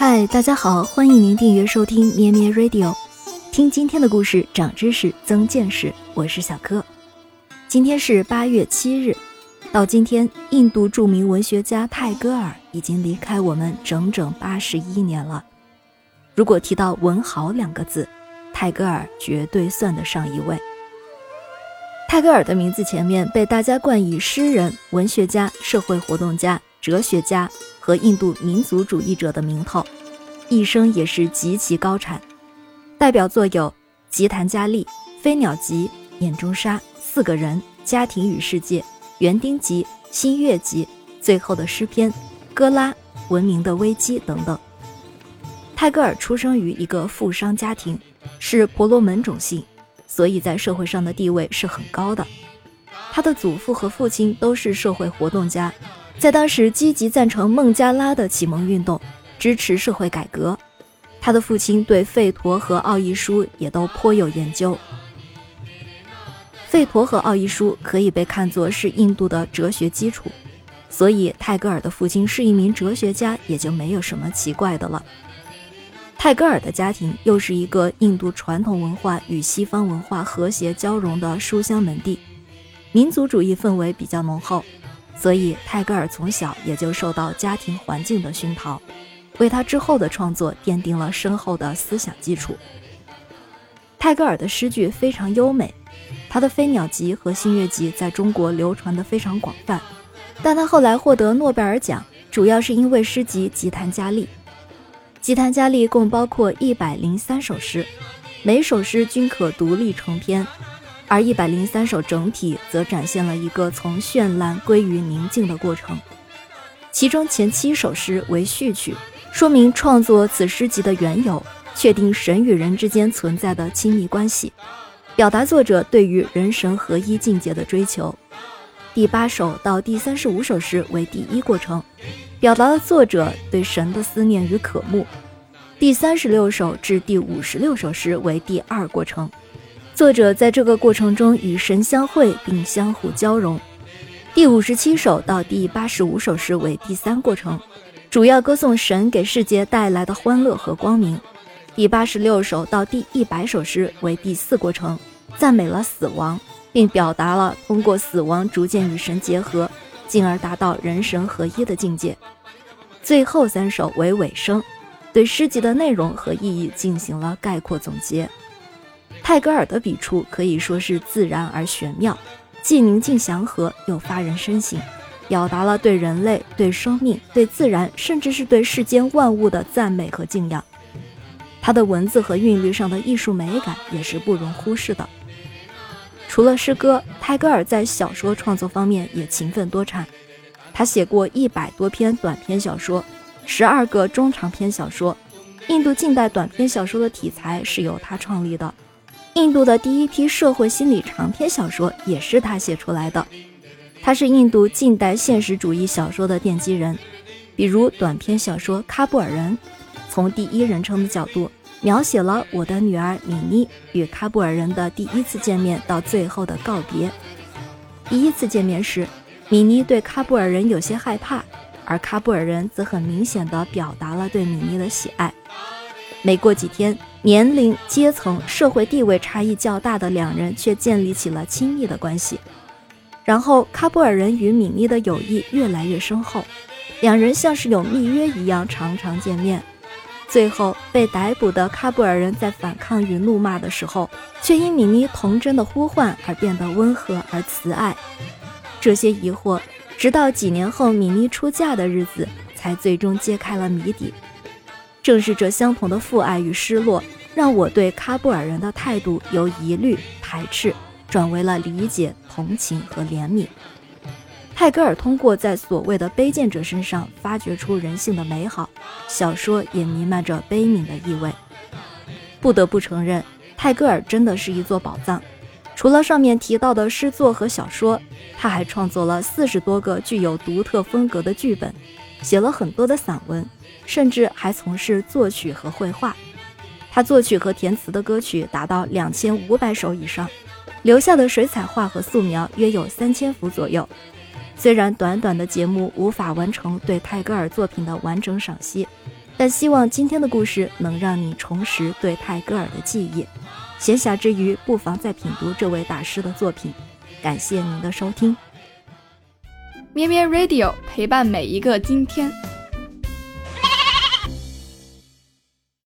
嗨，大家好，欢迎您订阅收听咩咩 Radio，听今天的故事，长知识，增见识。我是小柯。今天是八月七日，到今天，印度著名文学家泰戈尔已经离开我们整整八十一年了。如果提到文豪两个字，泰戈尔绝对算得上一位。泰戈尔的名字前面被大家冠以诗人、文学家、社会活动家。哲学家和印度民族主义者的名头，一生也是极其高产。代表作有《吉檀迦利》《飞鸟集》《眼中沙》《四个人》《家庭与世界》《园丁集》《新月集》《最后的诗篇》《哥拉》《文明的危机》等等。泰戈尔出生于一个富商家庭，是婆罗门种姓，所以在社会上的地位是很高的。他的祖父和父亲都是社会活动家。在当时，积极赞成孟加拉的启蒙运动，支持社会改革。他的父亲对吠陀和奥义书也都颇有研究。吠陀和奥义书可以被看作是印度的哲学基础，所以泰戈尔的父亲是一名哲学家，也就没有什么奇怪的了。泰戈尔的家庭又是一个印度传统文化与西方文化和谐交融的书香门第，民族主义氛围比较浓厚。所以，泰戈尔从小也就受到家庭环境的熏陶，为他之后的创作奠定了深厚的思想基础。泰戈尔的诗句非常优美，他的《飞鸟集》和《新月集》在中国流传得非常广泛。但他后来获得诺贝尔奖，主要是因为诗集《吉檀迦利》。《吉檀迦利》共包括一百零三首诗，每首诗均可独立成篇。而一百零三首整体则展现了一个从绚烂归于宁静的过程，其中前七首诗为序曲，说明创作此诗集的缘由，确定神与人之间存在的亲密关系，表达作者对于人神合一境界的追求。第八首到第三十五首诗为第一过程，表达了作者对神的思念与渴慕。第三十六首至第五十六首诗为第二过程。作者在这个过程中与神相会并相互交融。第五十七首到第八十五首诗为第三过程，主要歌颂神给世界带来的欢乐和光明。第八十六首到第一百首诗为第四过程，赞美了死亡，并表达了通过死亡逐渐与神结合，进而达到人神合一的境界。最后三首为尾声，对诗集的内容和意义进行了概括总结。泰戈尔的笔触可以说是自然而玄妙，既宁静祥和，又发人深省，表达了对人类、对生命、对自然，甚至是对世间万物的赞美和敬仰。他的文字和韵律上的艺术美感也是不容忽视的。除了诗歌，泰戈尔在小说创作方面也勤奋多产，他写过一百多篇短篇小说，十二个中长篇小说。印度近代短篇小说的题材是由他创立的。印度的第一批社会心理长篇小说也是他写出来的，他是印度近代现实主义小说的奠基人。比如短篇小说《喀布尔人》，从第一人称的角度描写了我的女儿米妮与喀布尔人的第一次见面到最后的告别。第一次见面时，米妮对喀布尔人有些害怕，而喀布尔人则很明显地表达了对米妮的喜爱。没过几天。年龄、阶层、社会地位差异较大的两人却建立起了亲密的关系。然后，喀布尔人与米妮的友谊越来越深厚，两人像是有密约一样常常见面。最后，被逮捕的喀布尔人在反抗与怒骂的时候，却因米妮童真的呼唤而变得温和而慈爱。这些疑惑，直到几年后米妮出嫁的日子，才最终揭开了谜底。正是这相同的父爱与失落，让我对喀布尔人的态度由疑虑、排斥转为了理解、同情和怜悯。泰戈尔通过在所谓的卑贱者身上发掘出人性的美好，小说也弥漫着悲悯的意味。不得不承认，泰戈尔真的是一座宝藏。除了上面提到的诗作和小说，他还创作了四十多个具有独特风格的剧本，写了很多的散文甚至还从事作曲和绘画。他作曲和填词的歌曲达到两千五百首以上留下的水彩画和素描约有三千幅左右。虽然短短的节目无法完成对泰戈尔作品的完整赏析但希望今天的故事能让你重拾对泰戈尔的记忆。闲暇之余不妨再品读这位大师的作品。感谢您的收听。咩咩 radio 陪伴每一个今天。